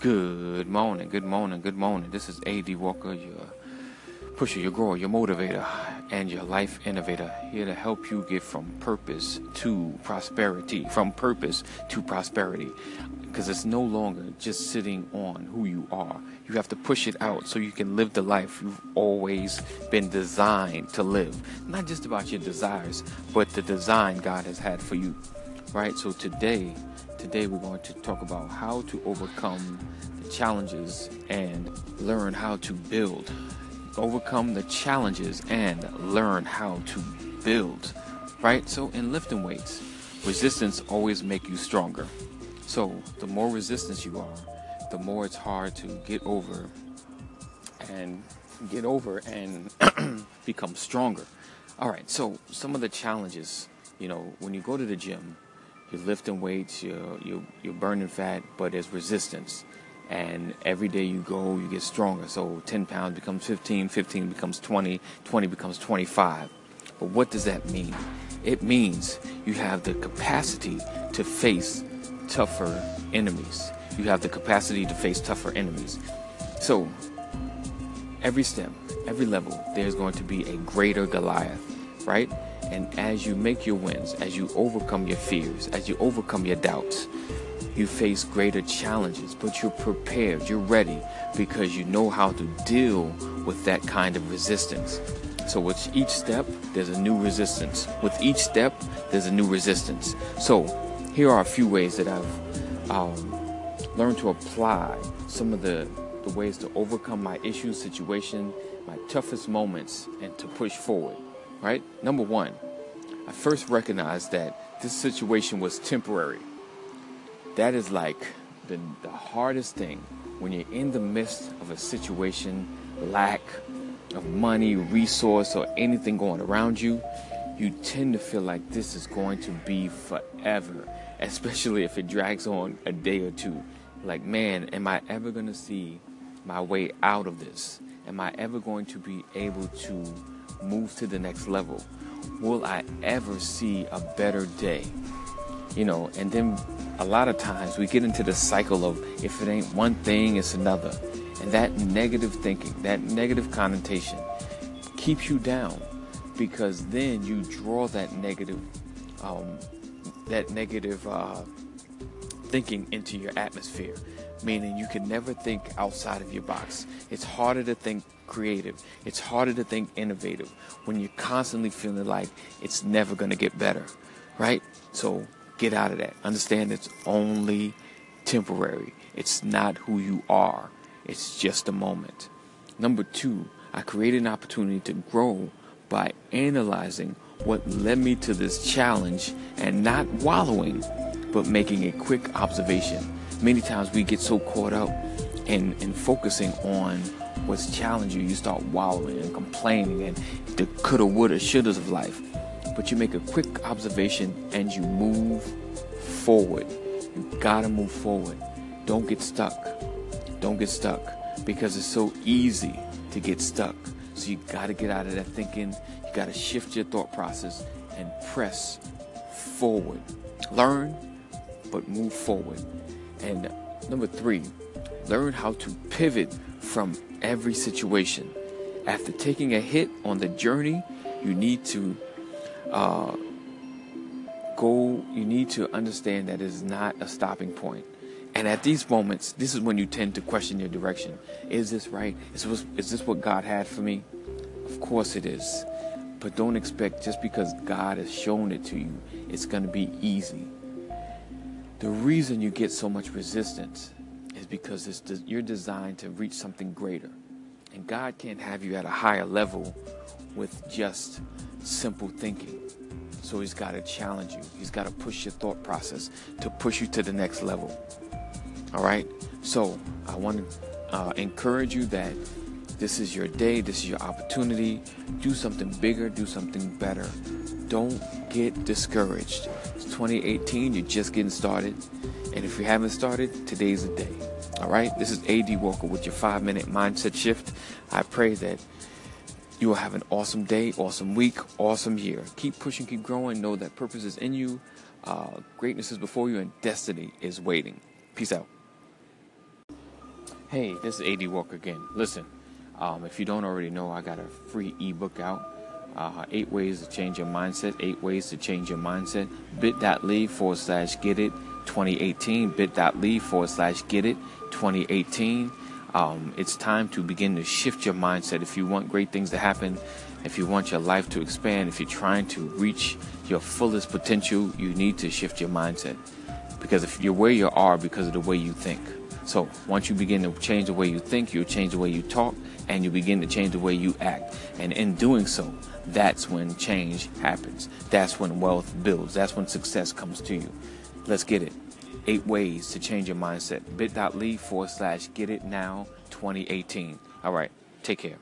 Good morning, good morning, good morning. This is AD Walker, your pusher, your grower, your motivator, and your life innovator. Here to help you get from purpose to prosperity, from purpose to prosperity. Because it's no longer just sitting on who you are. You have to push it out so you can live the life you've always been designed to live. Not just about your desires, but the design God has had for you. Right? So today, today we're going to talk about how to overcome the challenges and learn how to build. Overcome the challenges and learn how to build. Right? So in lifting weights, resistance always make you stronger. So the more resistance you are, the more it's hard to get over and get over and become stronger. All right, so some of the challenges, you know, when you go to the gym, you're lifting weights, you're, you're, you're burning fat, but there's resistance. And every day you go, you get stronger. So 10 pounds becomes 15, 15 becomes 20, 20 becomes 25. But what does that mean? It means you have the capacity to face tougher enemies. You have the capacity to face tougher enemies. So, every step, every level, there's going to be a greater Goliath, right? And as you make your wins, as you overcome your fears, as you overcome your doubts, you face greater challenges, but you're prepared, you're ready because you know how to deal with that kind of resistance. So, with each step, there's a new resistance. With each step, there's a new resistance. So, here are a few ways that I've um, learned to apply some of the, the ways to overcome my issues, situation, my toughest moments, and to push forward. Right? Number one, I first recognized that this situation was temporary. That is like the, the hardest thing when you're in the midst of a situation, lack of money, resource, or anything going around you. You tend to feel like this is going to be forever, especially if it drags on a day or two. Like, man, am I ever going to see my way out of this? Am I ever going to be able to move to the next level? Will I ever see a better day? You know, and then a lot of times we get into the cycle of if it ain't one thing, it's another. And that negative thinking, that negative connotation keeps you down because then you draw that negative, um, that negative uh, thinking into your atmosphere, meaning you can never think outside of your box. It's harder to think creative. It's harder to think innovative when you're constantly feeling like it's never going to get better, right? So get out of that. Understand it's only temporary. It's not who you are. It's just a moment. Number two, I created an opportunity to grow by analyzing what led me to this challenge and not wallowing, but making a quick observation. Many times we get so caught up in, in focusing on what's challenging you, you start wallowing and complaining and the coulda, woulda, shouldas of life. But you make a quick observation and you move forward. You gotta move forward. Don't get stuck. Don't get stuck because it's so easy to get stuck. So you gotta get out of that thinking. You gotta shift your thought process and press forward. Learn, but move forward. And number three, learn how to pivot from every situation. After taking a hit on the journey, you need to uh, go, you need to understand that it is not a stopping point. And at these moments, this is when you tend to question your direction. Is this right? Is this, is this what God had for me? Of course it is. But don't expect just because God has shown it to you, it's going to be easy. The reason you get so much resistance is because de- you're designed to reach something greater. And God can't have you at a higher level with just simple thinking. So He's got to challenge you, He's got to push your thought process to push you to the next level. All right? So I want to uh, encourage you that this is your day, this is your opportunity. Do something bigger, do something better. Don't get discouraged. It's 2018, you're just getting started. And if you haven't started, today's the day. All right? This is AD Walker with your five minute mindset shift. I pray that you will have an awesome day, awesome week, awesome year. Keep pushing, keep growing. Know that purpose is in you, uh, greatness is before you, and destiny is waiting. Peace out. Hey, this is AD Walker again. Listen, um, if you don't already know, I got a free ebook out. Uh, eight ways to change your mindset. Eight ways to change your mindset. Bit.ly forward slash get it 2018. Bit.ly forward slash get it 2018. Um, it's time to begin to shift your mindset. If you want great things to happen, if you want your life to expand, if you're trying to reach your fullest potential, you need to shift your mindset. Because if you're where you are because of the way you think. So once you begin to change the way you think, you'll change the way you talk, and you begin to change the way you act. And in doing so, that's when change happens. That's when wealth builds. That's when success comes to you. Let's get it. Eight ways to change your mindset. Bit.ly forward slash get it now 2018. All right. Take care.